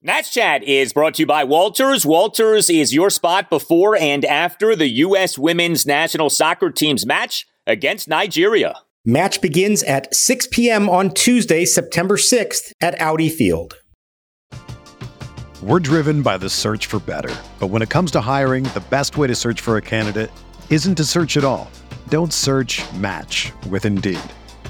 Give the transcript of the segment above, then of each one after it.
Nats Chat is brought to you by Walters. Walters is your spot before and after the U.S. women's national soccer team's match against Nigeria. Match begins at 6 p.m. on Tuesday, September 6th at Audi Field. We're driven by the search for better. But when it comes to hiring, the best way to search for a candidate isn't to search at all. Don't search match with Indeed.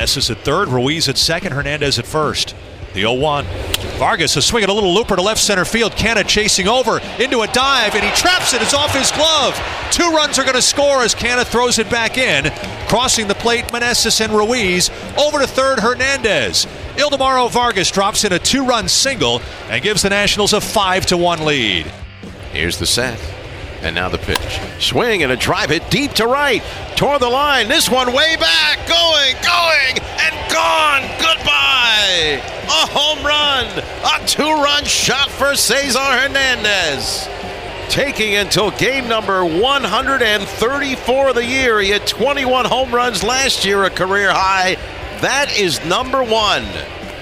Meneses at third, Ruiz at second, Hernandez at first. The 0 1. Vargas is swinging a little looper to left center field. Canha chasing over into a dive, and he traps it. It's off his glove. Two runs are going to score as Canha throws it back in. Crossing the plate, Meneses and Ruiz. Over to third, Hernandez. Ildemaro Vargas drops in a two run single and gives the Nationals a 5 to 1 lead. Here's the set. And now the pitch. Swing and a drive hit deep to right. Toward the line. This one way back. Going, going, and gone. Goodbye. A home run. A two run shot for Cesar Hernandez. Taking until game number 134 of the year. He had 21 home runs last year, a career high. That is number one.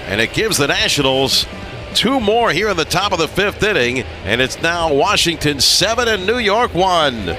And it gives the Nationals Two more here in the top of the fifth inning, and it's now Washington 7 and New York 1.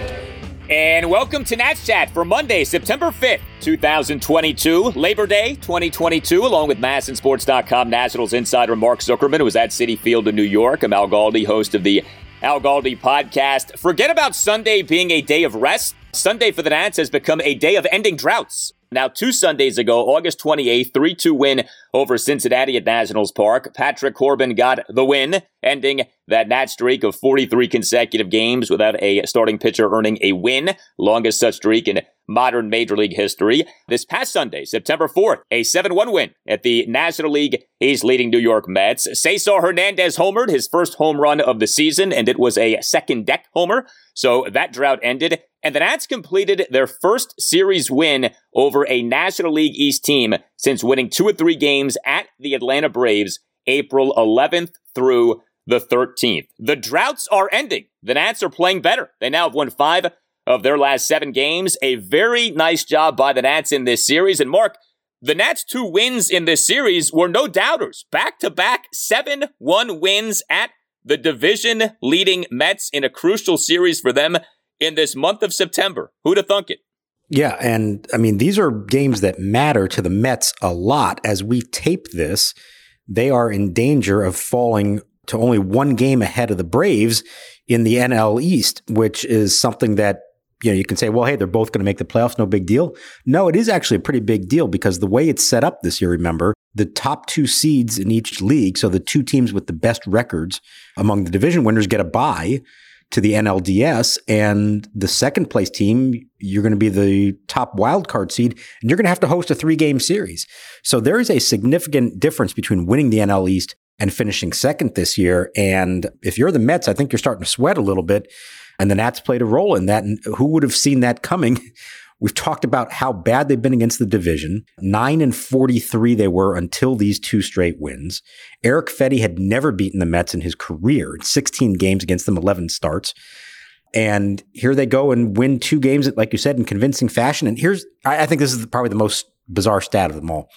And welcome to Nats Chat for Monday, September 5th, 2022, Labor Day 2022, along with MASNsports.com Nationals insider Mark Zuckerman, who was at Citi Field in New York. I'm Al Galdi, host of the Al Galdi podcast. Forget about Sunday being a day of rest. Sunday for the Nats has become a day of ending droughts. Now, two Sundays ago, August 28th, 3 2 win over Cincinnati at Nationals Park. Patrick Corbin got the win, ending that Nat streak of 43 consecutive games without a starting pitcher earning a win, longest such streak in modern Major League history. This past Sunday, September 4th, a 7 1 win at the National League East leading New York Mets. Cesar Hernandez homered his first home run of the season, and it was a second deck homer. So that drought ended. And the Nats completed their first series win over a National League East team since winning two or three games at the Atlanta Braves April 11th through the 13th. The droughts are ending. The Nats are playing better. They now have won five of their last seven games. A very nice job by the Nats in this series. And Mark, the Nats' two wins in this series were no doubters. Back to back 7 1 wins at the division leading Mets in a crucial series for them in this month of September. Who'd have thunk it? Yeah, and I mean these are games that matter to the Mets a lot. As we tape this, they are in danger of falling to only one game ahead of the Braves in the NL East, which is something that you know you can say, well, hey, they're both going to make the playoffs, no big deal. No, it is actually a pretty big deal because the way it's set up this year, remember, the top two seeds in each league, so the two teams with the best records among the division winners get a bye to the NLDS, and the second place team, you're going to be the top wild card seed, and you're going to have to host a three game series. So there is a significant difference between winning the NL East and finishing second this year. And if you're the Mets, I think you're starting to sweat a little bit. And the Nats played a role in that. And who would have seen that coming We've talked about how bad they've been against the division. 9 and 43 they were until these two straight wins. Eric Fedde had never beaten the Mets in his career. 16 games against them, 11 starts. And here they go and win two games, like you said, in convincing fashion. And here's, I, I think this is probably the most bizarre stat of them all.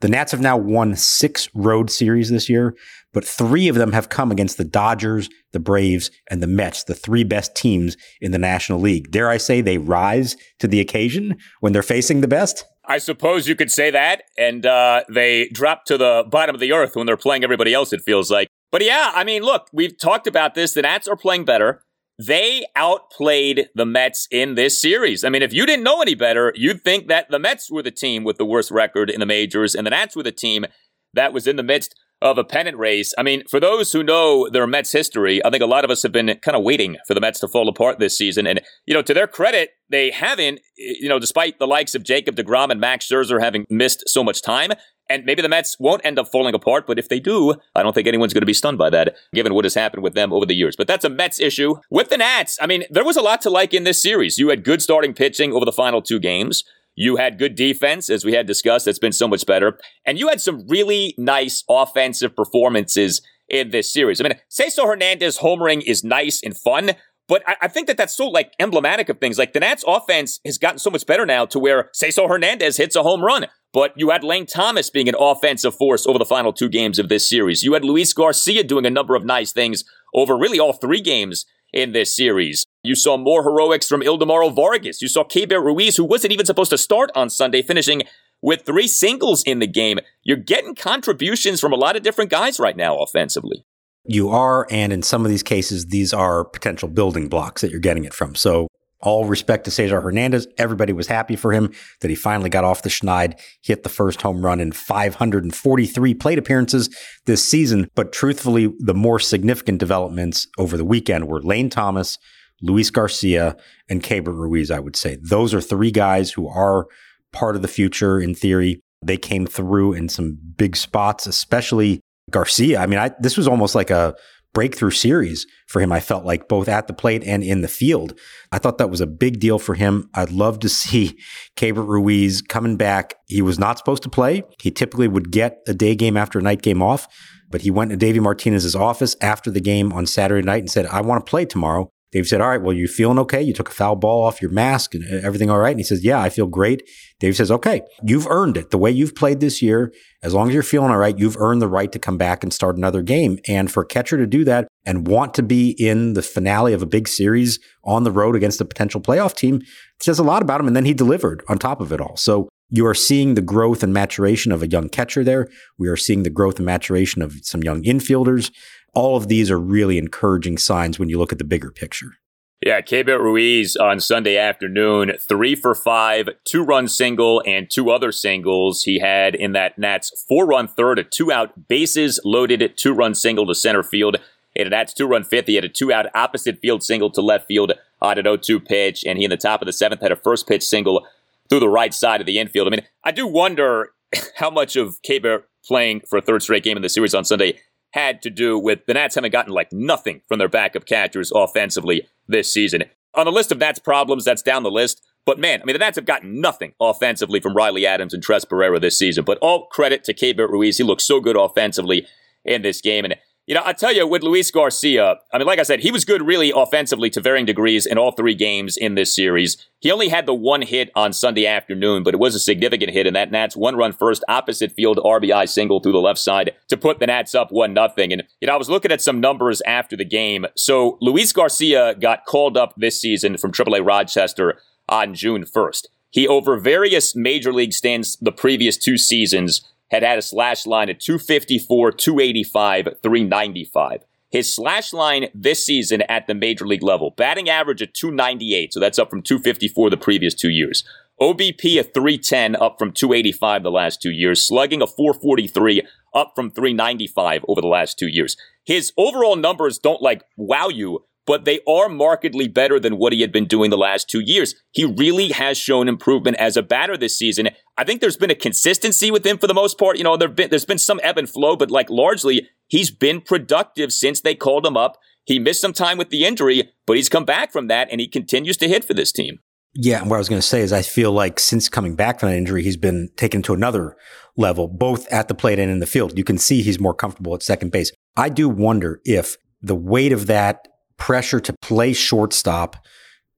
The Nats have now won six road series this year but three of them have come against the Dodgers, the Braves, and the Mets, the three best teams in the National League. Dare I say they rise to the occasion when they're facing the best? I suppose you could say that. And uh, they drop to the bottom of the earth when they're playing everybody else, it feels like. But yeah, I mean, look, we've talked about this. The Nats are playing better. They outplayed the Mets in this series. I mean, if you didn't know any better, you'd think that the Mets were the team with the worst record in the majors and the Nats were the team that was in the midst of a pennant race. I mean, for those who know their Mets history, I think a lot of us have been kind of waiting for the Mets to fall apart this season. And, you know, to their credit, they haven't, you know, despite the likes of Jacob DeGrom and Max Scherzer having missed so much time. And maybe the Mets won't end up falling apart, but if they do, I don't think anyone's going to be stunned by that, given what has happened with them over the years. But that's a Mets issue. With the Nats, I mean, there was a lot to like in this series. You had good starting pitching over the final two games. You had good defense, as we had discussed. That's been so much better. And you had some really nice offensive performances in this series. I mean, Cesar Hernandez homering is nice and fun, but I, I, think that that's so like emblematic of things. Like the Nats offense has gotten so much better now to where Cesar Hernandez hits a home run. But you had Lane Thomas being an offensive force over the final two games of this series. You had Luis Garcia doing a number of nice things over really all three games in this series. You saw more heroics from Ildemaro Vargas. You saw Keibert Ruiz, who wasn't even supposed to start on Sunday, finishing with three singles in the game. You're getting contributions from a lot of different guys right now offensively. You are, and in some of these cases, these are potential building blocks that you're getting it from. So all respect to Cesar Hernandez. Everybody was happy for him that he finally got off the schneid, hit the first home run in 543 plate appearances this season. But truthfully, the more significant developments over the weekend were Lane Thomas, Luis Garcia, and Keibert Ruiz, I would say. Those are three guys who are part of the future in theory. They came through in some big spots, especially Garcia. I mean, I, this was almost like a breakthrough series for him. I felt like both at the plate and in the field. I thought that was a big deal for him. I'd love to see Keibert Ruiz coming back. He was not supposed to play. He typically would get a day game after a night game off, but he went to Davey Martinez's office after the game on Saturday night and said, I want to play tomorrow. Dave said, All right, well, you feeling okay? You took a foul ball off your mask and uh, everything all right? And he says, Yeah, I feel great. Dave says, Okay, you've earned it. The way you've played this year, as long as you're feeling all right, you've earned the right to come back and start another game. And for a catcher to do that and want to be in the finale of a big series on the road against a potential playoff team says a lot about him. And then he delivered on top of it all. So you are seeing the growth and maturation of a young catcher there. We are seeing the growth and maturation of some young infielders. All of these are really encouraging signs when you look at the bigger picture. Yeah, Keibert Ruiz on Sunday afternoon, three for five, two run single, and two other singles. He had in that Nats four run third, a two out bases loaded two run single to center field. In a Nats two run fifth, he had a two out opposite field single to left field on an 0 2 pitch. And he in the top of the seventh had a first pitch single through the right side of the infield. I mean, I do wonder how much of Keibert playing for a third straight game in the series on Sunday had to do with the Nats having gotten like nothing from their backup catchers offensively this season. On the list of Nats problems, that's down the list. But man, I mean, the Nats have gotten nothing offensively from Riley Adams and Tres Barrera this season. But all credit to Keibert Ruiz. He looks so good offensively in this game. And you know, I tell you, with Luis Garcia, I mean, like I said, he was good really offensively to varying degrees in all three games in this series. He only had the one hit on Sunday afternoon, but it was a significant hit, and that Nats one run first opposite field RBI single through the left side to put the Nats up one nothing. And you know, I was looking at some numbers after the game. So Luis Garcia got called up this season from AAA Rochester on June 1st. He over various major league stands the previous two seasons had had a slash line at 254, 285, 395. His slash line this season at the major league level, batting average at 298, so that's up from 254 the previous two years. OBP at 310, up from 285 the last two years. Slugging a 443, up from 395 over the last two years. His overall numbers don't like wow you, but they are markedly better than what he had been doing the last two years. He really has shown improvement as a batter this season. I think there's been a consistency with him for the most part. You know, there've been, there's been some ebb and flow, but like largely, he's been productive since they called him up. He missed some time with the injury, but he's come back from that and he continues to hit for this team. Yeah, and what I was going to say is I feel like since coming back from that injury, he's been taken to another level, both at the plate and in the field. You can see he's more comfortable at second base. I do wonder if the weight of that pressure to play shortstop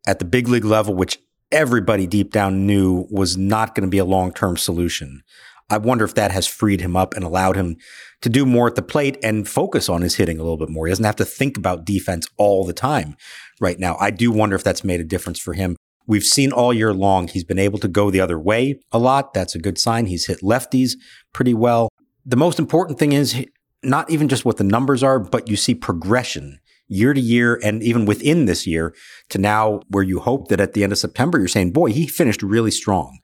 at the big league level, which everybody deep down knew was not going to be a long term solution. I wonder if that has freed him up and allowed him to do more at the plate and focus on his hitting a little bit more. He doesn't have to think about defense all the time right now. I do wonder if that's made a difference for him. We've seen all year long he's been able to go the other way a lot. That's a good sign. He's hit lefties pretty well. The most important thing is not even just what the numbers are, but you see progression year to year and even within this year to now where you hope that at the end of September, you're saying, boy, he finished really strong.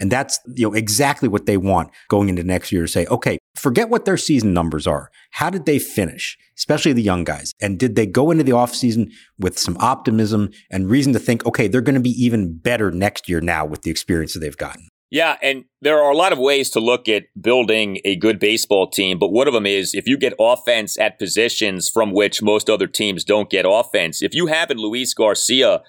And that's, you know, exactly what they want going into next year to say, okay, forget what their season numbers are. How did they finish, especially the young guys? And did they go into the offseason with some optimism and reason to think, okay, they're going to be even better next year now with the experience that they've gotten? Yeah, and there are a lot of ways to look at building a good baseball team, but one of them is if you get offense at positions from which most other teams don't get offense. If you have in Luis Garcia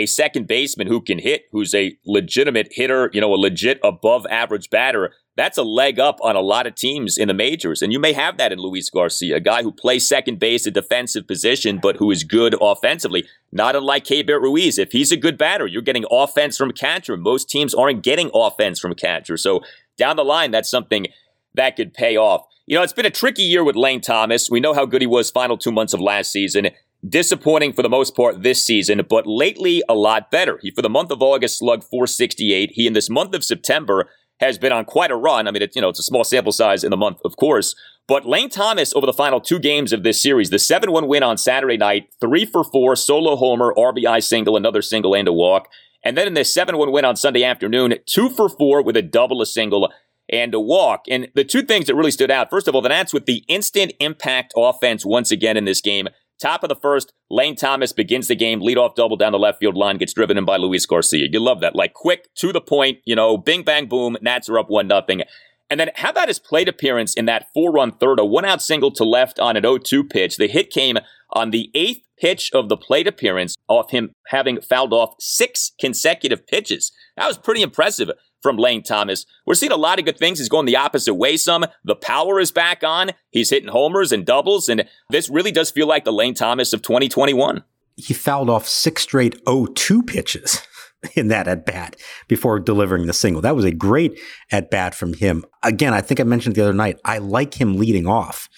a second baseman who can hit, who's a legitimate hitter, you know, a legit above average batter, that's a leg up on a lot of teams in the majors. And you may have that in Luis Garcia, a guy who plays second base, a defensive position, but who is good offensively. Not unlike Keibert Ruiz. If he's a good batter, you're getting offense from catcher. Most teams aren't getting offense from catcher. So down the line, that's something that could pay off. You know, it's been a tricky year with Lane Thomas. We know how good he was final two months of last season. Disappointing for the most part this season, but lately a lot better. He, for the month of August, slugged 468. He, in this month of September, has been on quite a run. I mean, you know, it's a small sample size in the month, of course. But Lane Thomas, over the final two games of this series, the 7 1 win on Saturday night, three for four, solo homer, RBI single, another single, and a walk. And then in this 7 1 win on Sunday afternoon, two for four with a double, a single, and a walk. And the two things that really stood out, first of all, the Nats with the instant impact offense once again in this game. Top of the first, Lane Thomas begins the game, leadoff double down the left field line, gets driven in by Luis Garcia. You love that. Like quick, to the point, you know, bing, bang, boom, Nats are up 1 nothing. And then how about his plate appearance in that four run third, a one out single to left on an 0 2 pitch? The hit came on the eighth pitch of the plate appearance off him having fouled off six consecutive pitches. That was pretty impressive from Lane Thomas. We're seeing a lot of good things. He's going the opposite way some. The power is back on. He's hitting homers and doubles. And this really does feel like the Lane Thomas of 2021. He fouled off six straight 0-2 pitches in that at bat before delivering the single. That was a great at bat from him. Again, I think I mentioned the other night, I like him leading off.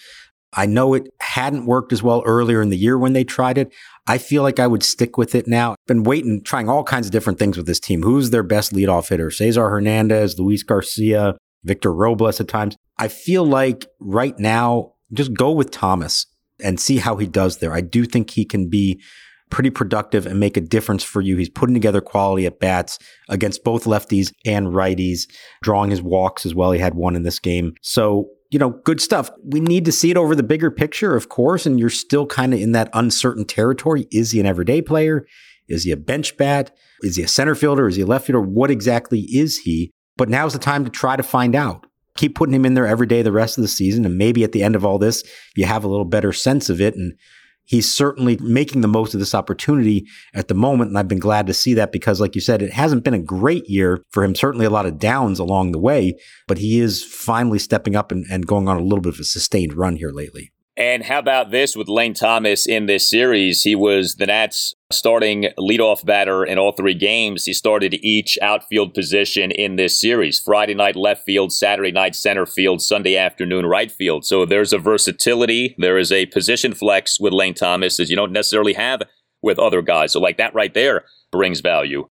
I know it hadn't worked as well earlier in the year when they tried it. I feel like I would stick with it now. Been waiting, trying all kinds of different things with this team. Who's their best leadoff hitter? Cesar Hernandez, Luis Garcia, Victor Robles at times. I feel like right now, just go with Thomas and see how he does there. I do think he can be pretty productive and make a difference for you. He's putting together quality at bats against both lefties and righties, drawing his walks as well. He had one in this game. So you know, good stuff. We need to see it over the bigger picture, of course, and you're still kind of in that uncertain territory. Is he an everyday player? Is he a bench bat? Is he a center fielder? Is he a left fielder? What exactly is he? But now's the time to try to find out. Keep putting him in there every day the rest of the season, and maybe at the end of all this, you have a little better sense of it and he's certainly making the most of this opportunity at the moment. And I've been glad to see that because, like you said, it hasn't been a great year for him. Certainly a lot of downs along the way, but he is finally stepping up and, and going on a little bit of a sustained run here lately. And how about this with Lane Thomas in this series? He was the Nats starting leadoff batter in all three games. He started each outfield position in this series Friday night left field, Saturday night center field, Sunday afternoon right field. So there's a versatility. There is a position flex with Lane Thomas that you don't necessarily have with other guys. So, like that right there brings value.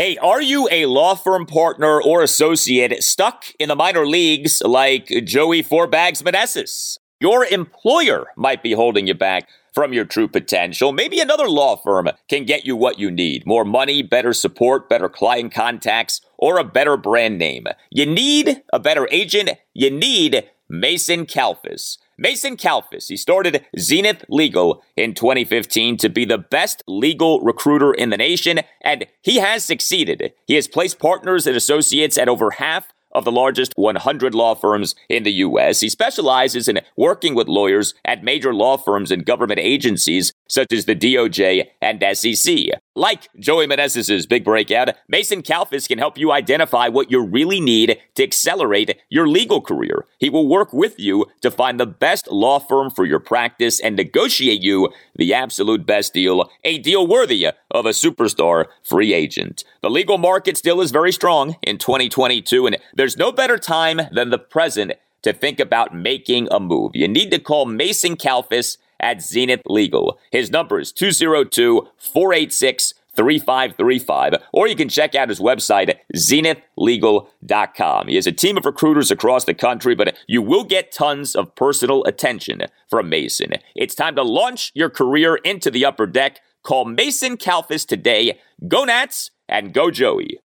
Hey, are you a law firm partner or associate stuck in the minor leagues like Joey Four Bags Meneses? Your employer might be holding you back from your true potential. Maybe another law firm can get you what you need more money, better support, better client contacts, or a better brand name. You need a better agent. You need Mason Kalfas. Mason Kalfas, he started Zenith Legal in 2015 to be the best legal recruiter in the nation, and he has succeeded. He has placed partners and associates at over half of the largest 100 law firms in the U.S. He specializes in working with lawyers at major law firms and government agencies such as the DOJ and SEC. Like Joey Meneses' big breakout, Mason Kalfas can help you identify what you really need to accelerate your legal career. He will work with you to find the best law firm for your practice and negotiate you the absolute best deal, a deal worthy of a superstar free agent. The legal market still is very strong in 2022, and there's no better time than the present to think about making a move. You need to call Mason Kalfas at Zenith Legal. His number is 202 486 3535, or you can check out his website zenithlegal.com. He has a team of recruiters across the country, but you will get tons of personal attention from Mason. It's time to launch your career into the upper deck. Call Mason Kalfas today. Go Nats and go Joey.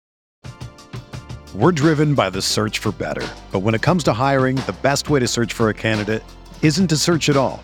We're driven by the search for better. But when it comes to hiring, the best way to search for a candidate isn't to search at all.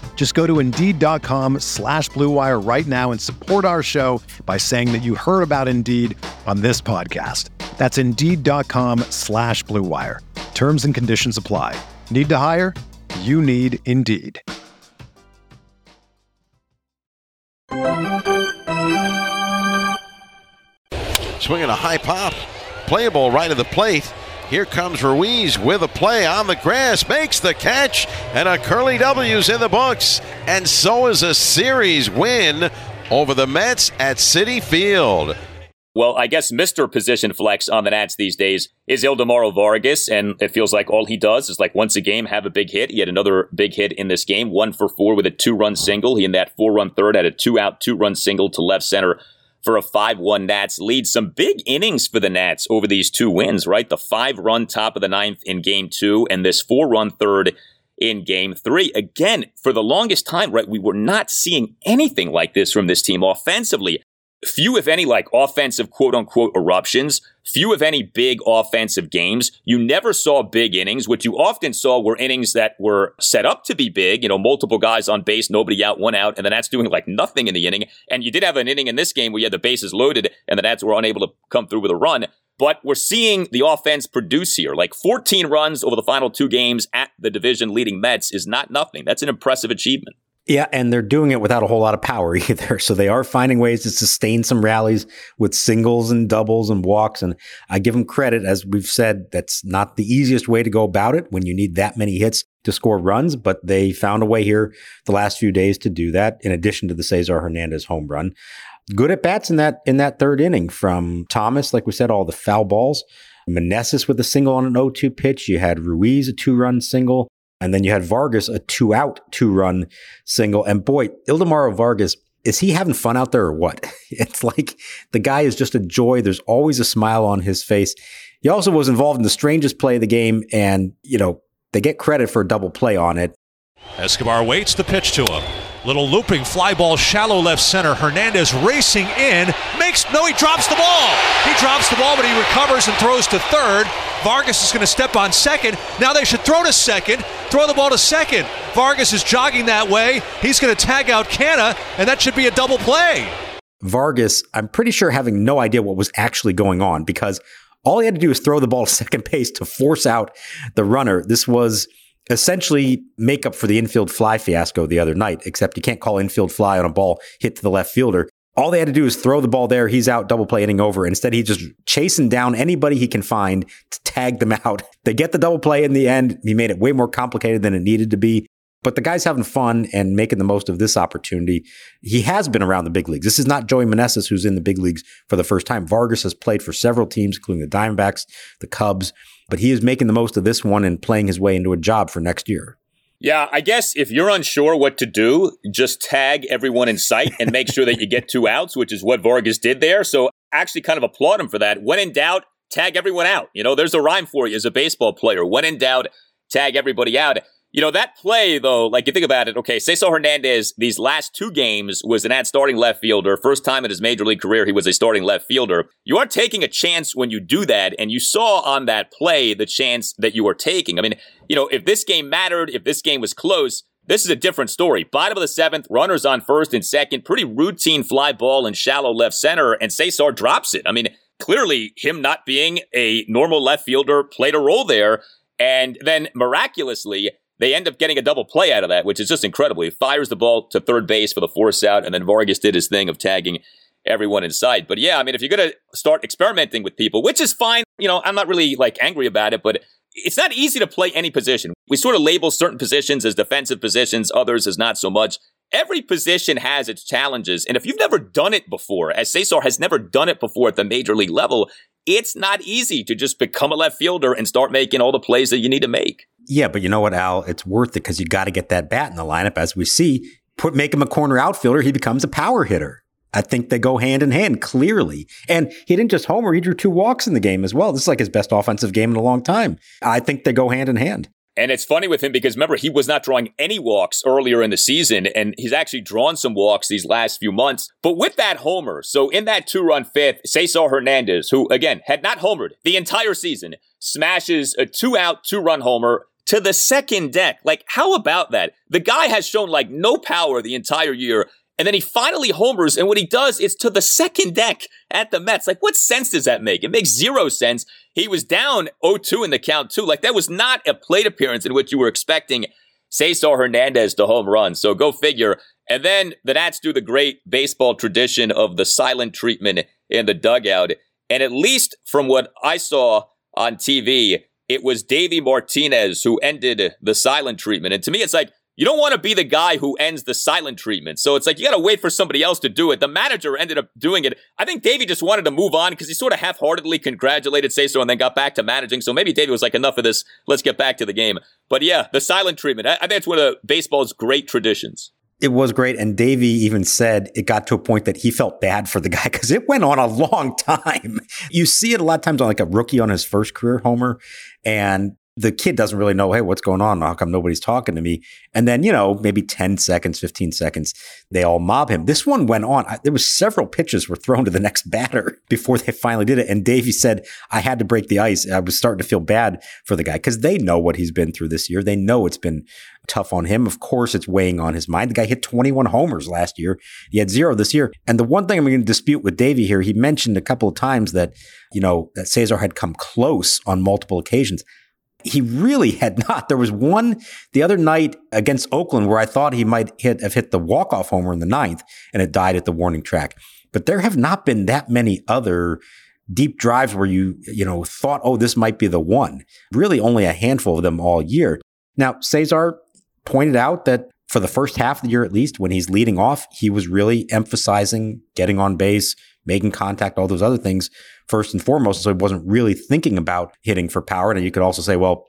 Just go to Indeed.com slash BlueWire right now and support our show by saying that you heard about Indeed on this podcast. That's Indeed.com slash BlueWire. Terms and conditions apply. Need to hire? You need Indeed. Swinging a high pop. Playable right of the plate. Here comes Ruiz with a play on the grass, makes the catch, and a curly W's in the books. And so is a series win over the Mets at Citi Field. Well, I guess Mr. Position Flex on the Nats these days is Ildemaro Vargas, and it feels like all he does is like once a game have a big hit. He had another big hit in this game, one for four with a two run single. He in that four run third had a two out, two run single to left center for a 5 1 Nats lead. Some big innings for the Nats over these two wins, right? The five run top of the ninth in game two, and this four run third in game three. Again, for the longest time, right, we were not seeing anything like this from this team offensively few, if any, like offensive quote unquote eruptions, few, if any, big offensive games. You never saw big innings. What you often saw were innings that were set up to be big, you know, multiple guys on base, nobody out, one out, and the Nats doing like nothing in the inning. And you did have an inning in this game where you had the bases loaded and the Nats were unable to come through with a run. But we're seeing the offense produce here. Like 14 runs over the final two games at the division leading Mets is not nothing. That's an impressive achievement. Yeah, and they're doing it without a whole lot of power either. So they are finding ways to sustain some rallies with singles and doubles and walks. And I give them credit, as we've said, that's not the easiest way to go about it when you need that many hits to score runs, but they found a way here the last few days to do that, in addition to the Cesar Hernandez home run. Good at bats in that in that third inning from Thomas, like we said, all the foul balls. Meneses with a single on an 0-2 pitch. You had Ruiz a two-run single. And then you had Vargas, a two out, two run single. And boy, Ildemaro Vargas, is he having fun out there or what? It's like the guy is just a joy. There's always a smile on his face. He also was involved in the strangest play of the game. And, you know, they get credit for a double play on it. Escobar waits the pitch to him. Little looping fly ball, shallow left center. Hernandez racing in, makes no, he drops the ball. He drops the ball, but he recovers and throws to third. Vargas is going to step on second. Now they should throw to second, throw the ball to second. Vargas is jogging that way. He's going to tag out Canha, and that should be a double play. Vargas, I'm pretty sure having no idea what was actually going on because all he had to do was throw the ball to second base to force out the runner. This was essentially make up for the infield fly fiasco the other night, except you can't call infield fly on a ball hit to the left fielder. All they had to do is throw the ball there. He's out, double play inning over. Instead, he's just chasing down anybody he can find to tag them out. They get the double play in the end. He made it way more complicated than it needed to be. But the guy's having fun and making the most of this opportunity. He has been around the big leagues. This is not Joey Meneses who's in the big leagues for the first time. Vargas has played for several teams, including the Diamondbacks, the Cubs, but he is making the most of this one and playing his way into a job for next year. Yeah, I guess if you're unsure what to do, just tag everyone in sight and make sure that you get two outs, which is what Vargas did there. So actually kind of applaud him for that. When in doubt, tag everyone out. You know, there's a rhyme for you as a baseball player. When in doubt, tag everybody out. You know, that play, though, like you think about it, okay, Cesar Hernandez, these last two games was an ad starting left fielder. First time in his major league career, he was a starting left fielder. You are taking a chance when you do that, and you saw on that play the chance that you were taking. I mean, you know, if this game mattered, if this game was close, This is a different story. Bottom of the seventh, runners on first and second, pretty routine fly ball in shallow left center, and Cesar drops it. I mean, clearly him not being a normal left fielder played a role there. And then miraculously, they end up getting a double play out of that, which is just incredible. He fires the ball to third base for the force out, and then Vargas did his thing of tagging everyone in sight. But yeah, I mean, if you're going to start experimenting with people, which is fine, you know, I'm not really like angry about it, but it's not easy to play any position. We sort of label certain positions as defensive positions, others as not so much. Every position has its challenges. And if you've never done it before, as Cesar has never done it before at the major league level, it's not easy to just become a left fielder and start making all the plays that you need to make. Yeah, but you know what, Al? It's worth it because you got to get that bat in the lineup. As we see, put make him a corner outfielder, he becomes a power hitter. I think they go hand in hand clearly. And he didn't just homer, he drew two walks in the game as well. This is like his best offensive game in a long time. I think they go hand in hand. And it's funny with him because remember, he was not drawing any walks earlier in the season, and he's actually drawn some walks these last few months. But with that homer, so in that two run fifth, Cesar Hernandez, who again had not homered the entire season, smashes a two out, two run homer to the second deck. Like, how about that? The guy has shown like no power the entire year. And then he finally homers, and what he does is to the second deck at the Mets. Like, what sense does that make? It makes zero sense. He was down 0-2 in the count, too. Like, that was not a plate appearance in which you were expecting Cesar Hernandez to home run. So go figure. And then the Nats do the great baseball tradition of the silent treatment in the dugout. And at least from what I saw on TV, it was Davey Martinez who ended the silent treatment. And to me, it's like, you don't want to be the guy who ends the silent treatment. So it's like you got to wait for somebody else to do it. The manager ended up doing it. I think Davey just wanted to move on because he sort of half heartedly congratulated Say so and then got back to managing. So maybe Davey was like, enough of this. Let's get back to the game. But yeah, the silent treatment. I, I think it's one of baseball's great traditions. It was great. And Davey even said it got to a point that he felt bad for the guy because it went on a long time. You see it a lot of times on like a rookie on his first career homer. And the kid doesn't really know, hey, what's going on? How come nobody's talking to me? And then, you know, maybe 10 seconds, 15 seconds, they all mob him. This one went on. I, there was several pitches were thrown to the next batter before they finally did it. And Davey said, I had to break the ice. I was starting to feel bad for the guy because they know what he's been through this year. They know it's been tough on him. Of course, it's weighing on his mind. The guy hit 21 homers last year. He had zero this year. And the one thing I'm going to dispute with Davey here, he mentioned a couple of times that, you know, that Cesar had come close on multiple occasions. He really had not. There was one the other night against Oakland where I thought he might hit, have hit the walk-off homer in the ninth and it died at the warning track. But there have not been that many other deep drives where you, you know, thought, oh, this might be the one. Really only a handful of them all year. Now, Cesar pointed out that for the first half of the year, at least, when he's leading off, he was really emphasizing getting on base, making contact, all those other things first and foremost. So he wasn't really thinking about hitting for power. And you could also say, well,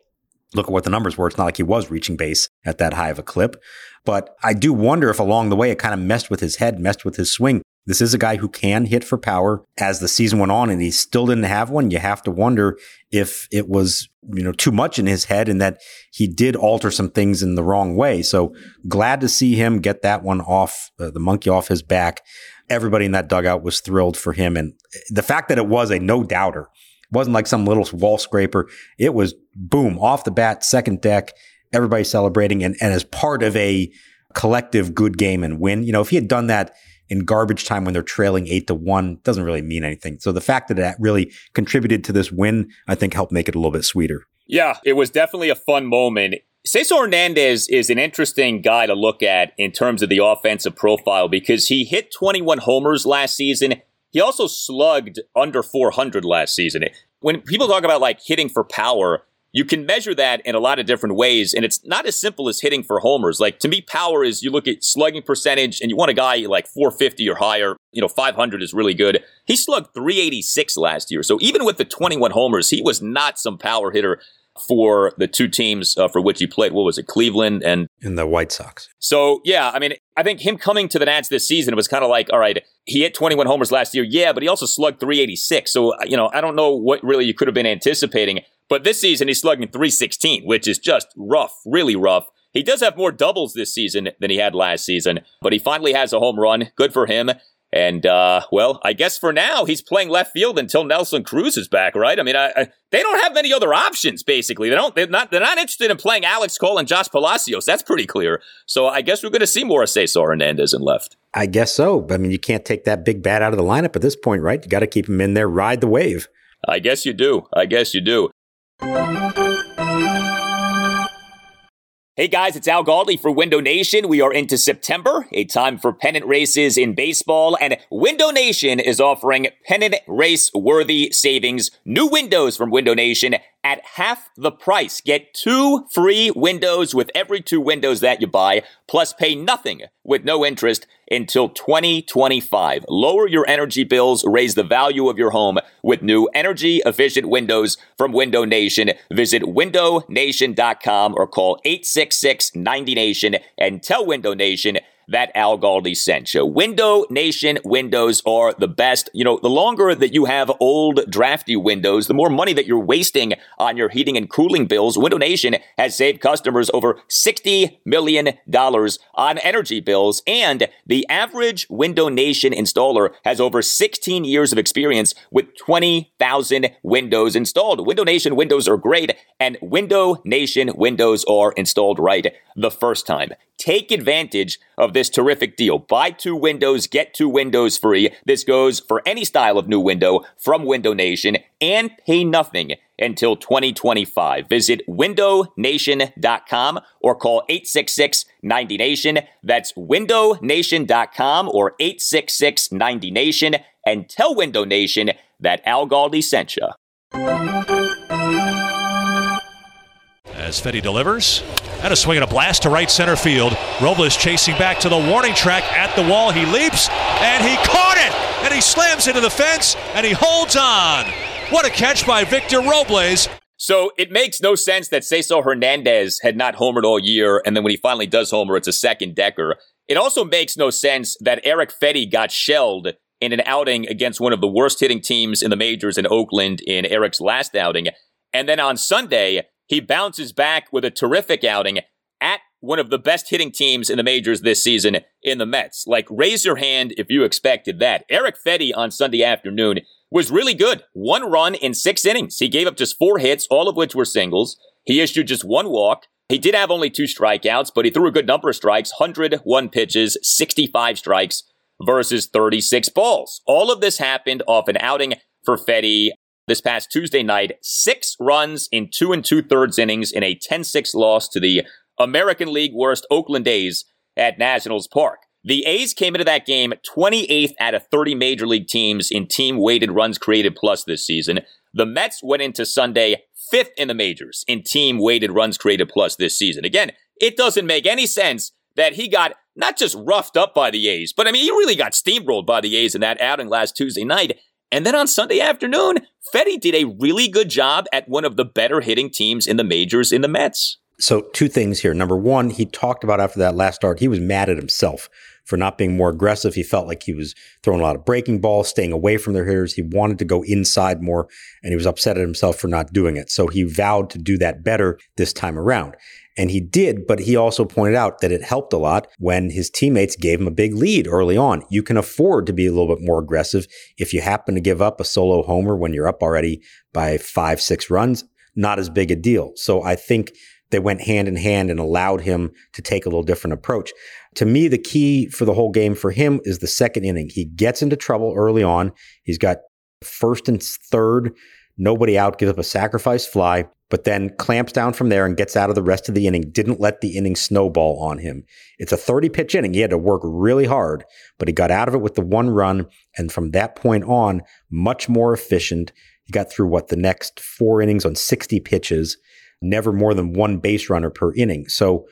look at what the numbers were. It's not like he was reaching base at that high of a clip. But I do wonder if along the way it kind of messed with his head, messed with his swing. This is a guy who can hit for power as the season went on and he still didn't have one. You have to wonder if it was, you know, too much in his head and that he did alter some things in the wrong way. So glad to see him get that one off, uh, the monkey off his back. Everybody in that dugout was thrilled for him. And the fact that it was a no doubter wasn't like some little wall scraper. It was boom off the bat, second deck, everybody celebrating and, and as part of a collective good game and win. You know, if he had done that in garbage time when they're trailing eight to one doesn't really mean anything. So the fact that that really contributed to this win, I think helped make it a little bit sweeter. Yeah, it was definitely a fun moment. Cesar Hernandez is an interesting guy to look at in terms of the offensive profile because he hit 21 homers last season. He also slugged under 400 last season. When people talk about like hitting for power, you can measure that in a lot of different ways, and it's not as simple as hitting for homers. Like to me, power is you look at slugging percentage, and you want a guy like 450 or higher. You know, 500 is really good. He slugged 386 last year, so even with the 21 homers, he was not some power hitter for the two teams uh, for which he played. What was it, Cleveland and in the White Sox? So yeah, I mean, I think him coming to the Nats this season, it was kind of like, all right, he hit 21 homers last year, yeah, but he also slugged 386. So you know, I don't know what really you could have been anticipating. But this season, he's slugging 316, which is just rough, really rough. He does have more doubles this season than he had last season, but he finally has a home run. Good for him. And uh, well, I guess for now he's playing left field until Nelson Cruz is back, right? I mean, I, I, they don't have many other options. Basically, they don't. They're not. They're not interested in playing Alex Call and Josh Palacios. That's pretty clear. So I guess we're going to see more of Cesar Hernandez in left. I guess so. I mean, you can't take that big bat out of the lineup at this point, right? You got to keep him in there, ride the wave. I guess you do. I guess you do. Hey guys, it's Al Galdi for Window Nation. We are into September, a time for pennant races in baseball, and Window Nation is offering pennant race worthy savings. New windows from Window Nation at half the price. Get two free windows with every two windows that you buy, plus pay nothing with no interest until 2025. Lower your energy bills, raise the value of your home with new energy efficient windows from Window Nation. Visit windownation.com or call 866 90 Nation and tell Window Nation that Al Galdi sent you. Window Nation windows are the best. You know, the longer that you have old drafty windows, the more money that you're wasting on your heating and cooling bills. Window Nation has saved customers over $60 million on energy bills, and the average Window Nation installer has over 16 years of experience with 20,000 windows installed. Window Nation windows are great, and Window Nation windows are installed right the first time. Take advantage of this terrific deal. Buy two windows, get two windows free. This goes for any style of new window from Window Nation and pay nothing until 2025. Visit windownation.com or call 866 90 Nation. That's windownation.com or 866 90 Nation and tell Window Nation that Al Galdi sent you. As Fedde delivers, and a swing and a blast to right center field. Robles chasing back to the warning track at the wall. He leaps and he caught it and he slams into the fence and he holds on. What a catch by Victor Robles. So it makes no sense that Cesar Hernandez had not homered all year, and then when he finally does homer, it's a second decker. It also makes no sense that Eric Fedde got shelled in an outing against one of the worst hitting teams in the majors in Oakland in Eric's last outing. And then on Sunday, he bounces back with a terrific outing at one of the best hitting teams in the majors this season in the Mets. Like, raise your hand if you expected that. Eric Fedde on Sunday afternoon was really good. One run in six innings. He gave up just four hits, all of which were singles. He issued just one walk. He did have only two strikeouts, but he threw a good number of strikes 101 pitches, 65 strikes versus 36 balls. All of this happened off an outing for Fedde this past Tuesday night, six runs in two and two thirds innings in a 10 6 loss to the American League worst Oakland A's at Nationals Park. The A's came into that game 28th out of 30 major league teams in team weighted runs created plus this season. The Mets went into Sunday fifth in the majors in team weighted runs created plus this season. Again, it doesn't make any sense that he got not just roughed up by the A's, but I mean, he really got steamrolled by the A's in that outing last Tuesday night. And then on Sunday afternoon, Fedde did a really good job at one of the better hitting teams in the majors in the Mets. So, two things here. Number one, he talked about after that last start, he was mad at himself for not being more aggressive. He felt like he was throwing a lot of breaking balls, staying away from their hitters. He wanted to go inside more, and he was upset at himself for not doing it. So, he vowed to do that better this time around. And he did, but he also pointed out that it helped a lot when his teammates gave him a big lead early on. You can afford to be a little bit more aggressive if you happen to give up a solo homer when you're up already by five, six runs. Not as big a deal. So I think they went hand in hand and allowed him to take a little different approach. To me, the key for the whole game for him is the second inning. He gets into trouble early on. He's got first and third, nobody out, gives up a sacrifice fly but then clamps down from there and gets out of the rest of the inning. Didn't let the inning snowball on him. It's a 30 pitch inning. He had to work really hard, but he got out of it with the one run. And from that point on, much more efficient. He got through what the next four innings on 60 pitches, never more than one base runner per inning. So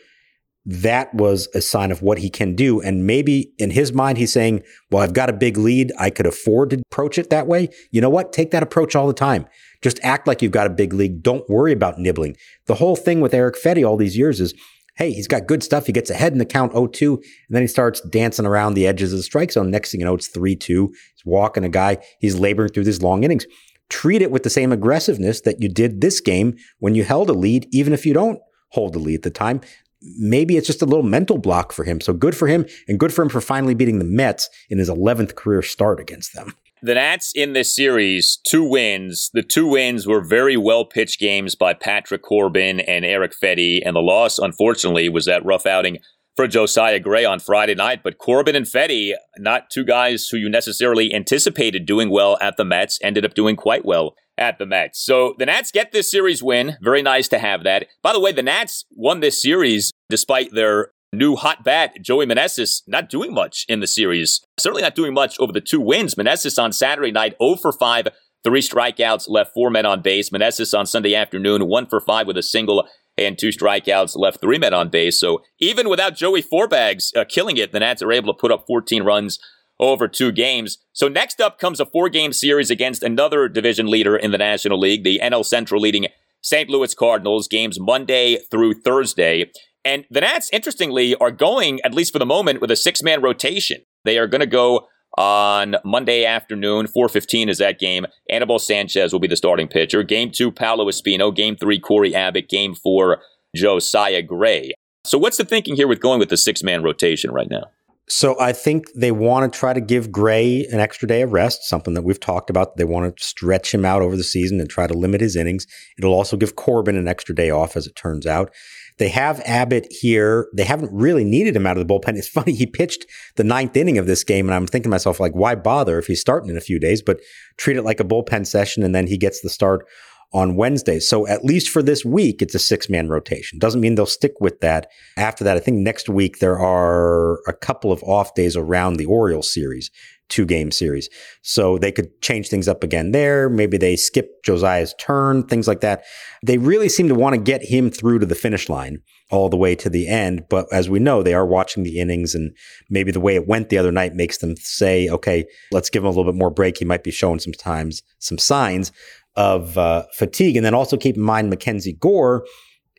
that was a sign of what he can do. And maybe in his mind, he's saying, well, I've got a big lead. I could afford to approach it that way. You know what? Take that approach all the time. Just act like you've got a big league. Don't worry about nibbling. The whole thing with Eric Fedde all these years is, hey, he's got good stuff. He gets ahead in the count 0-2, and then he starts dancing around the edges of the strike zone. Next thing you know, it's 3-2. He's walking a guy. He's laboring through these long innings. Treat it with the same aggressiveness that you did this game when you held a lead, even if you don't hold the lead at the time. Maybe it's just a little mental block for him. So good for him and good for him for finally beating the Mets in his 11th career start against them. The Nats in this series, two wins. The two wins were very well pitched games by Patrick Corbin and Eric Fedde. and the loss, unfortunately, was that rough outing for Josiah Gray on Friday night. But Corbin and Fedde, not two guys who you necessarily anticipated doing well at the Mets, ended up doing quite well at the Mets. So the Nats get this series win. Very nice to have that. By the way, the Nats won this series despite their new hot bat, Joey Meneses, not doing much in the series. Certainly not doing much over the two wins. Meneses on Saturday night, 0 for 5, three strikeouts, left four men on base. Meneses on Sunday afternoon, 1 for 5 with a single and two strikeouts, left three men on base. So even without Joey Fourbags uh, killing it, the Nats are able to put up 14 runs over two games. So next up comes a four game series against another division leader in the National League, the NL Central leading St. Louis Cardinals, games Monday through Thursday. And the Nats, interestingly, are going, at least for the moment, with a six man rotation. They are going to go on Monday afternoon. 4.15 is that game. Anibal Sanchez will be the starting pitcher. Game two, Paolo Espino. Game three, Cory Abbott. Game four, Josiah Gray. So what's the thinking here with going with the six man rotation right now? So I think they want to try to give Gray an extra day of rest, something that we've talked about. They want to stretch him out over the season and try to limit his innings. It'll also give Corbin an extra day off, as it turns out. They have Abbott here. They haven't really needed him out of the bullpen. It's funny, he pitched the ninth inning of this game, and I'm thinking to myself, like, why bother if he's starting in a few days? But treat it like a bullpen session, and then he gets the start on Wednesday. So at least for this week, it's a six man rotation. Doesn't mean they'll stick with that after that. I think next week there are a couple of off days around the Orioles series two game series. So they could change things up again there. Maybe they skip Josiah's turn, things like that. They really seem to want to get him through to the finish line all the way to the end. But as we know, they are watching the innings and maybe the way it went the other night makes them say, okay, let's give him a little bit more break. He might be showing sometimes some signs of uh, fatigue. And then also keep in mind, Mackenzie Gore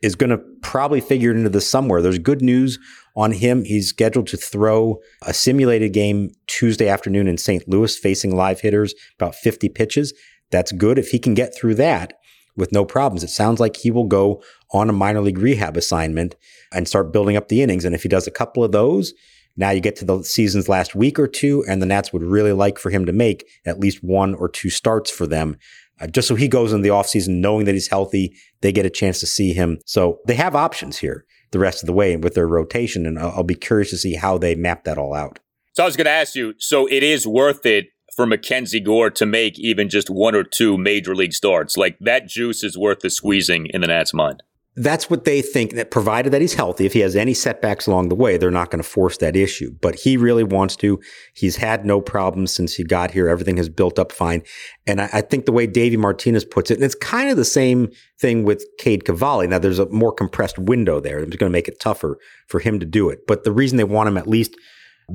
is going to probably figure into this somewhere. There's good news on him. He's scheduled to throw a simulated game Tuesday afternoon in St. Louis, facing live hitters, about 50 pitches. That's good. If he can get through that with no problems, it sounds like he will go on a minor league rehab assignment and start building up the innings. And if he does a couple of those, now you get to the season's last week or two, and the Nats would really like for him to make at least one or two starts for them Uh, just so he goes in the offseason knowing that he's healthy. They get a chance to see him. So they have options here the rest of the way with their rotation. And I'll, I'll be curious to see how they map that all out. So I was going to ask you so it is worth it for Mackenzie Gore to make even just one or two major league starts. Like that juice is worth the squeezing in the Nats' mind that's what they think that provided that he's healthy, if he has any setbacks along the way, they're not going to force that issue. But he really wants to. He's had no problems since he got here. Everything has built up fine. And I, I think the way Davey Martinez puts it, and it's kind of the same thing with Cade Cavalli. Now there's a more compressed window there. It's going to make it tougher for him to do it. But the reason they want him at least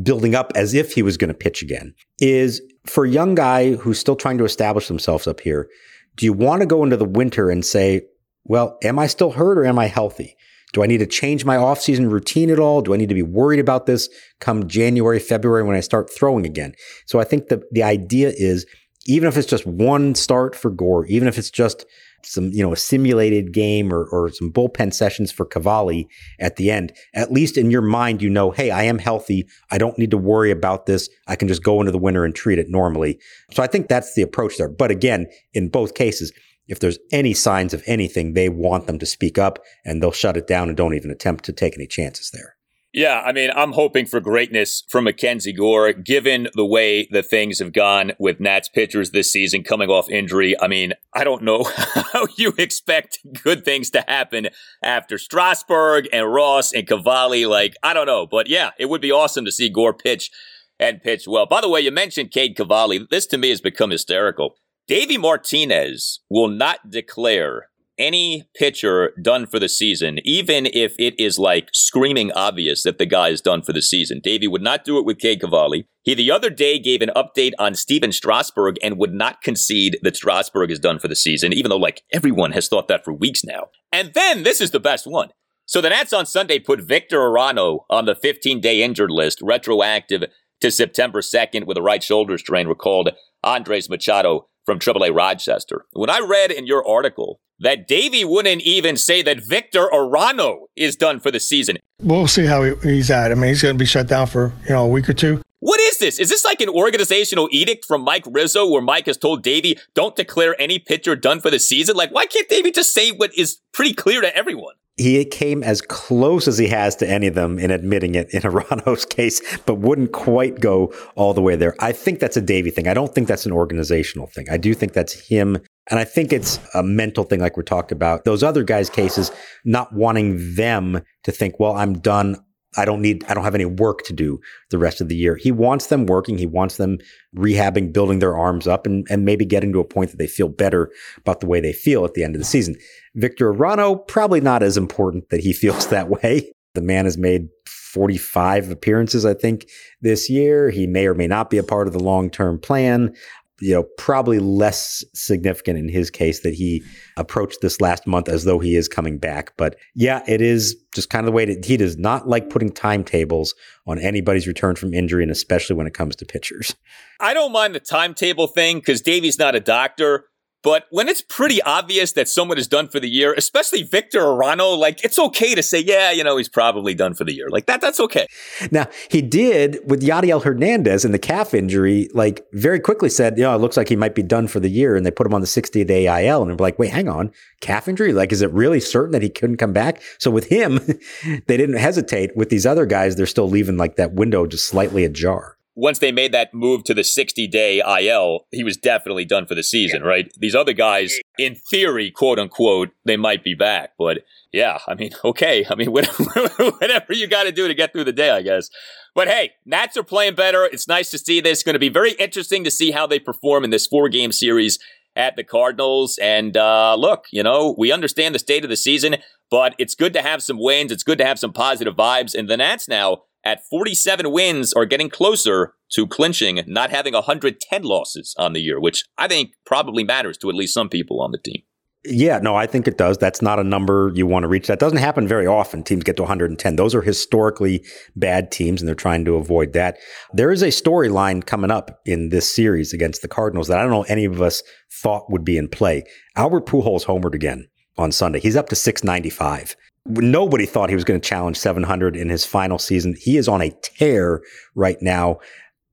building up as if he was going to pitch again is for a young guy who's still trying to establish themselves up here. Do you want to go into the winter and say, well, am I still hurt or am I healthy? Do I need to change my offseason routine at all? Do I need to be worried about this come January, February when I start throwing again? So I think the, the idea is even if it's just one start for Gore, even if it's just some, you know, a simulated game or, or some bullpen sessions for Cavalli at the end, at least in your mind, you know, hey, I am healthy. I don't need to worry about this. I can just go into the winter and treat it normally. So I think that's the approach there. But again, in both cases, if there's any signs of anything, they want them to speak up and they'll shut it down and don't even attempt to take any chances there. Yeah, I mean, I'm hoping for greatness from Mackenzie Gore, given the way that things have gone with Nats pitchers this season coming off injury. I mean, I don't know how you expect good things to happen after Strasburg and Ross and Cavalli. Like, I don't know. But yeah, it would be awesome to see Gore pitch and pitch well. By the way, you mentioned Cade Cavalli. This to me has become hysterical. Davey Martinez will not declare any pitcher done for the season, even if it is like screaming obvious that the guy is done for the season. Davey would not do it with Cade Cavalli. He the other day gave an update on Stephen Strasburg and would not concede that Strasburg is done for the season, even though like everyone has thought that for weeks now. And then this is the best one. So the Nats on Sunday put Victor Arano on the 15 day injured list, retroactive to September 2nd with a right shoulder strain, recalled Andres Machado from AAA Rochester. When I read in your article that Davey wouldn't even say that Victor Arano is done for the season. We'll see how he's at. I mean, he's going to be shut down for you know a week or two. What is this? Is this like an organizational edict from Mike Rizzo where Mike has told Davey, don't declare any pitcher done for the season? Like, why can't Davey just say what is pretty clear to everyone? He came as close as he has to any of them in admitting it in Arano's case, but wouldn't quite go all the way there. I think that's a Davey thing. I don't think that's an organizational thing. I do think that's him. And I think it's a mental thing, like we're talking about. Those other guys' cases, not wanting them to think, well, I'm done. I don't need, I don't have any work to do the rest of the year. He wants them working. He wants them rehabbing, building their arms up and, and maybe getting to a point that they feel better about the way they feel at the end of the season. Victor Arano, probably not as important that he feels that way. The man has made 45 appearances, I think, this year. He may or may not be a part of the long term plan you know, probably less significant in his case that he approached this last month as though he is coming back. But yeah, it is just kind of the way that he does not like putting timetables on anybody's return from injury, and especially when it comes to pitchers. I don't mind the timetable thing because Davey's not a doctor. But when it's pretty obvious that someone is done for the year, especially Victor Arano, like it's okay to say, yeah, you know, he's probably done for the year. Like that, that's okay. Now he did with Yadiel Hernandez and the calf injury, like very quickly said, you know, it looks like he might be done for the year. And they put him on the 60 day IL and they're like, wait, hang on, calf injury? Like, is it really certain that he couldn't come back? So with him, they didn't hesitate. With these other guys, they're still leaving like that window just slightly ajar once they made that move to the 60 day IL, he was definitely done for the season, yeah. right? These other guys, in theory, quote unquote, they might be back. But yeah, I mean, okay. I mean, whatever you got to do to get through the day, I guess. But hey, Nats are playing better. It's nice to see this. It's going to be very interesting to see how they perform in this four game series at the Cardinals. And uh, look, you know, we understand the state of the season, but it's good to have some wins. It's good to have some positive vibes. And the Nats now at 47 wins are getting closer to clinching not having 110 losses on the year, which I think probably matters to at least some people on the team. Yeah, no, I think it does. That's not a number you want to reach. That doesn't happen very often. Teams get to 110. Those are historically bad teams, and they're trying to avoid that. There is a storyline coming up in this series against the Cardinals that I don't know any of us thought would be in play. Albert Pujols homered again on Sunday. He's up to 695 nobody thought he was going to challenge 700 in his final season. He is on a tear right now,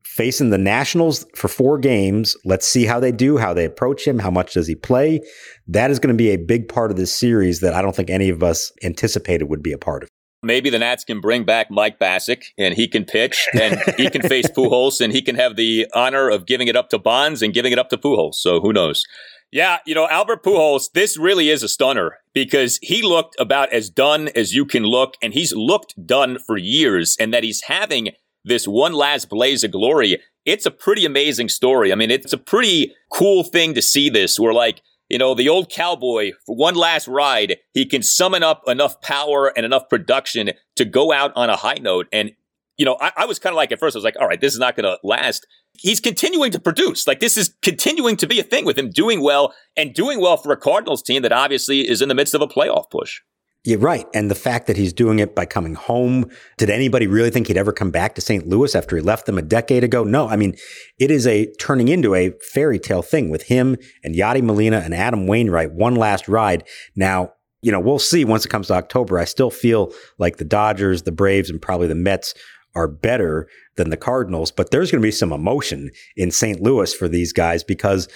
facing the Nationals for four games. Let's see how they do, how they approach him, how much does he play. That is going to be a big part of this series that I don't think any of us anticipated would be a part of. Maybe the Nats can bring back Mike Bacsik and he can pitch and he can face Pujols and he can have the honor of giving it up to Bonds and giving it up to Pujols. So who knows? Yeah, you know, Albert Pujols, this really is a stunner because he looked about as done as you can look, and he's looked done for years, and that he's having this one last blaze of glory. It's a pretty amazing story. I mean, it's a pretty cool thing to see this where like, you know, the old cowboy for one last ride, he can summon up enough power and enough production to go out on a high note. And, you know, I, I was kind of like at first, I was like, all right, this is not going to last he's continuing to produce. Like this is continuing to be a thing with him doing well and doing well for a Cardinals team that obviously is in the midst of a playoff push. You're right. And the fact that he's doing it by coming home, did anybody really think he'd ever come back to St. Louis after he left them a decade ago? No. I mean, it is a turning into a fairy tale thing with him and Yadi Molina and Adam Wainwright, one last ride. Now, you know, we'll see once it comes to October. I still feel like the Dodgers, the Braves, and probably the Mets are better than the Cardinals, but there's going to be some emotion in St. Louis for these guys because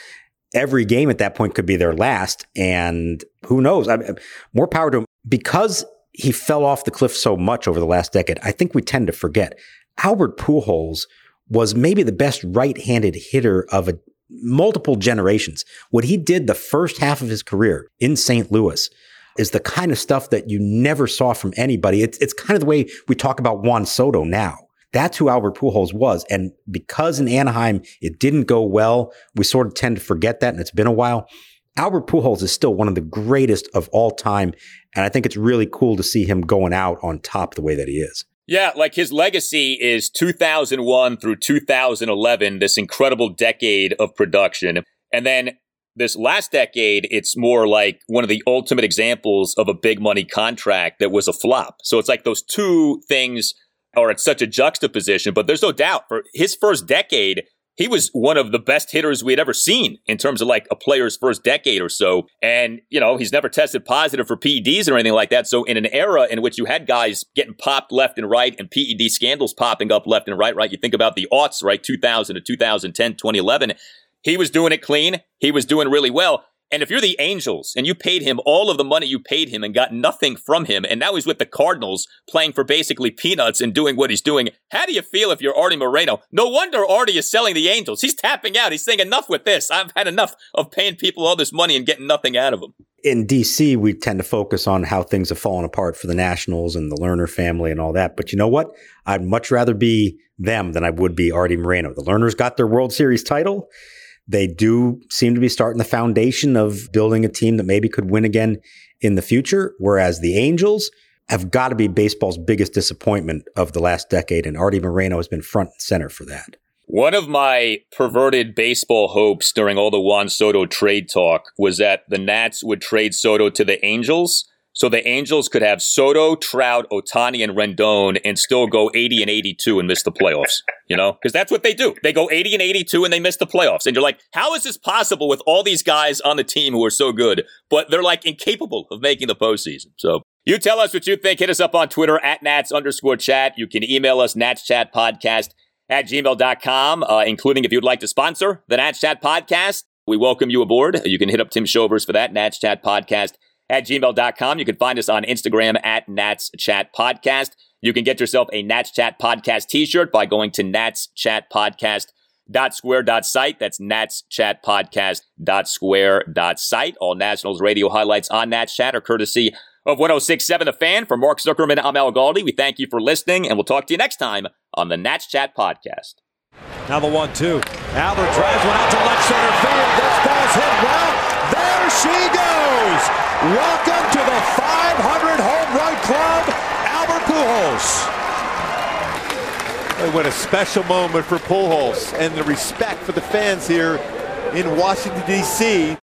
every game at that point could be their last. And who knows? I, more power to him. Because he fell off the cliff so much over the last decade, I think we tend to forget. Albert Pujols was maybe the best right-handed hitter of a, multiple generations. What he did the first half of his career in St. Louis is the kind of stuff that you never saw from anybody. It's, it's kind of the way we talk about Juan Soto now. That's who Albert Pujols was. And because in Anaheim it didn't go well, we sort of tend to forget that, and it's been a while. Albert Pujols is still one of the greatest of all time. And I think it's really cool to see him going out on top the way that he is. Yeah, like his legacy is 2001 through 2011, this incredible decade of production. And then this last decade, it's more like one of the ultimate examples of a big money contract that was a flop. So it's like those two things are at such a juxtaposition, but there's no doubt for his first decade, he was one of the best hitters we had ever seen in terms of like a player's first decade or so. And, you know, he's never tested positive for PEDs or anything like that. So in an era in which you had guys getting popped left and right and PED scandals popping up left and right, right? You think about the aughts, right? 2000 to 2010, 2011. He was doing it clean. He was doing really well. And if you're the Angels and you paid him all of the money you paid him and got nothing from him, and now he's with the Cardinals playing for basically peanuts and doing what he's doing, how do you feel if you're Artie Moreno? No wonder Artie is selling the Angels. He's tapping out. He's saying, enough with this. I've had enough of paying people all this money and getting nothing out of them. In DC, we tend to focus on how things have fallen apart for the Nationals and the Lerner family and all that. But you know what? I'd much rather be them than I would be Artie Moreno. The Lerners got their World Series title they do seem to be starting the foundation of building a team that maybe could win again in the future. Whereas the Angels have got to be baseball's biggest disappointment of the last decade. And Artie Moreno has been front and center for that. One of my perverted baseball hopes during all the Juan Soto trade talk was that the Nats would trade Soto to the Angels so the Angels could have Soto, Trout, Ohtani, and Rendon and still go 80 and 82 and miss the playoffs. You know, because that's what they do. They go 80 and 82 and they miss the playoffs. And you're like, how is this possible with all these guys on the team who are so good, but they're like incapable of making the postseason? So you tell us what you think. Hit us up on Twitter at Nats underscore chat. You can email us natschatpodcast at gmail.com, uh, including if you'd like to sponsor the Nats Chat podcast. We welcome you aboard. You can hit up Tim Shovers for that, Nats Chat podcast at gmail.com. You can find us on Instagram at Nats Chat Podcast. You can get yourself a Nats Chat Podcast t-shirt by going to Nats Chat Podcast dot square dot site. That's Nats Chat Podcast dot square dot site. All Nationals radio highlights on Nats Chat are courtesy of 1067 The Fan. For Mark Zuckerman, I'm Al Galdi. We thank you for listening, and we'll talk to you next time on the Nats Chat Podcast. Now the one two. Albert drives one out to left center field. This ball's hit well. There she goes. Welcome to the 500 home run club, Albert Pujols. What a special moment for Pujols and the respect for the fans here in Washington, D.C.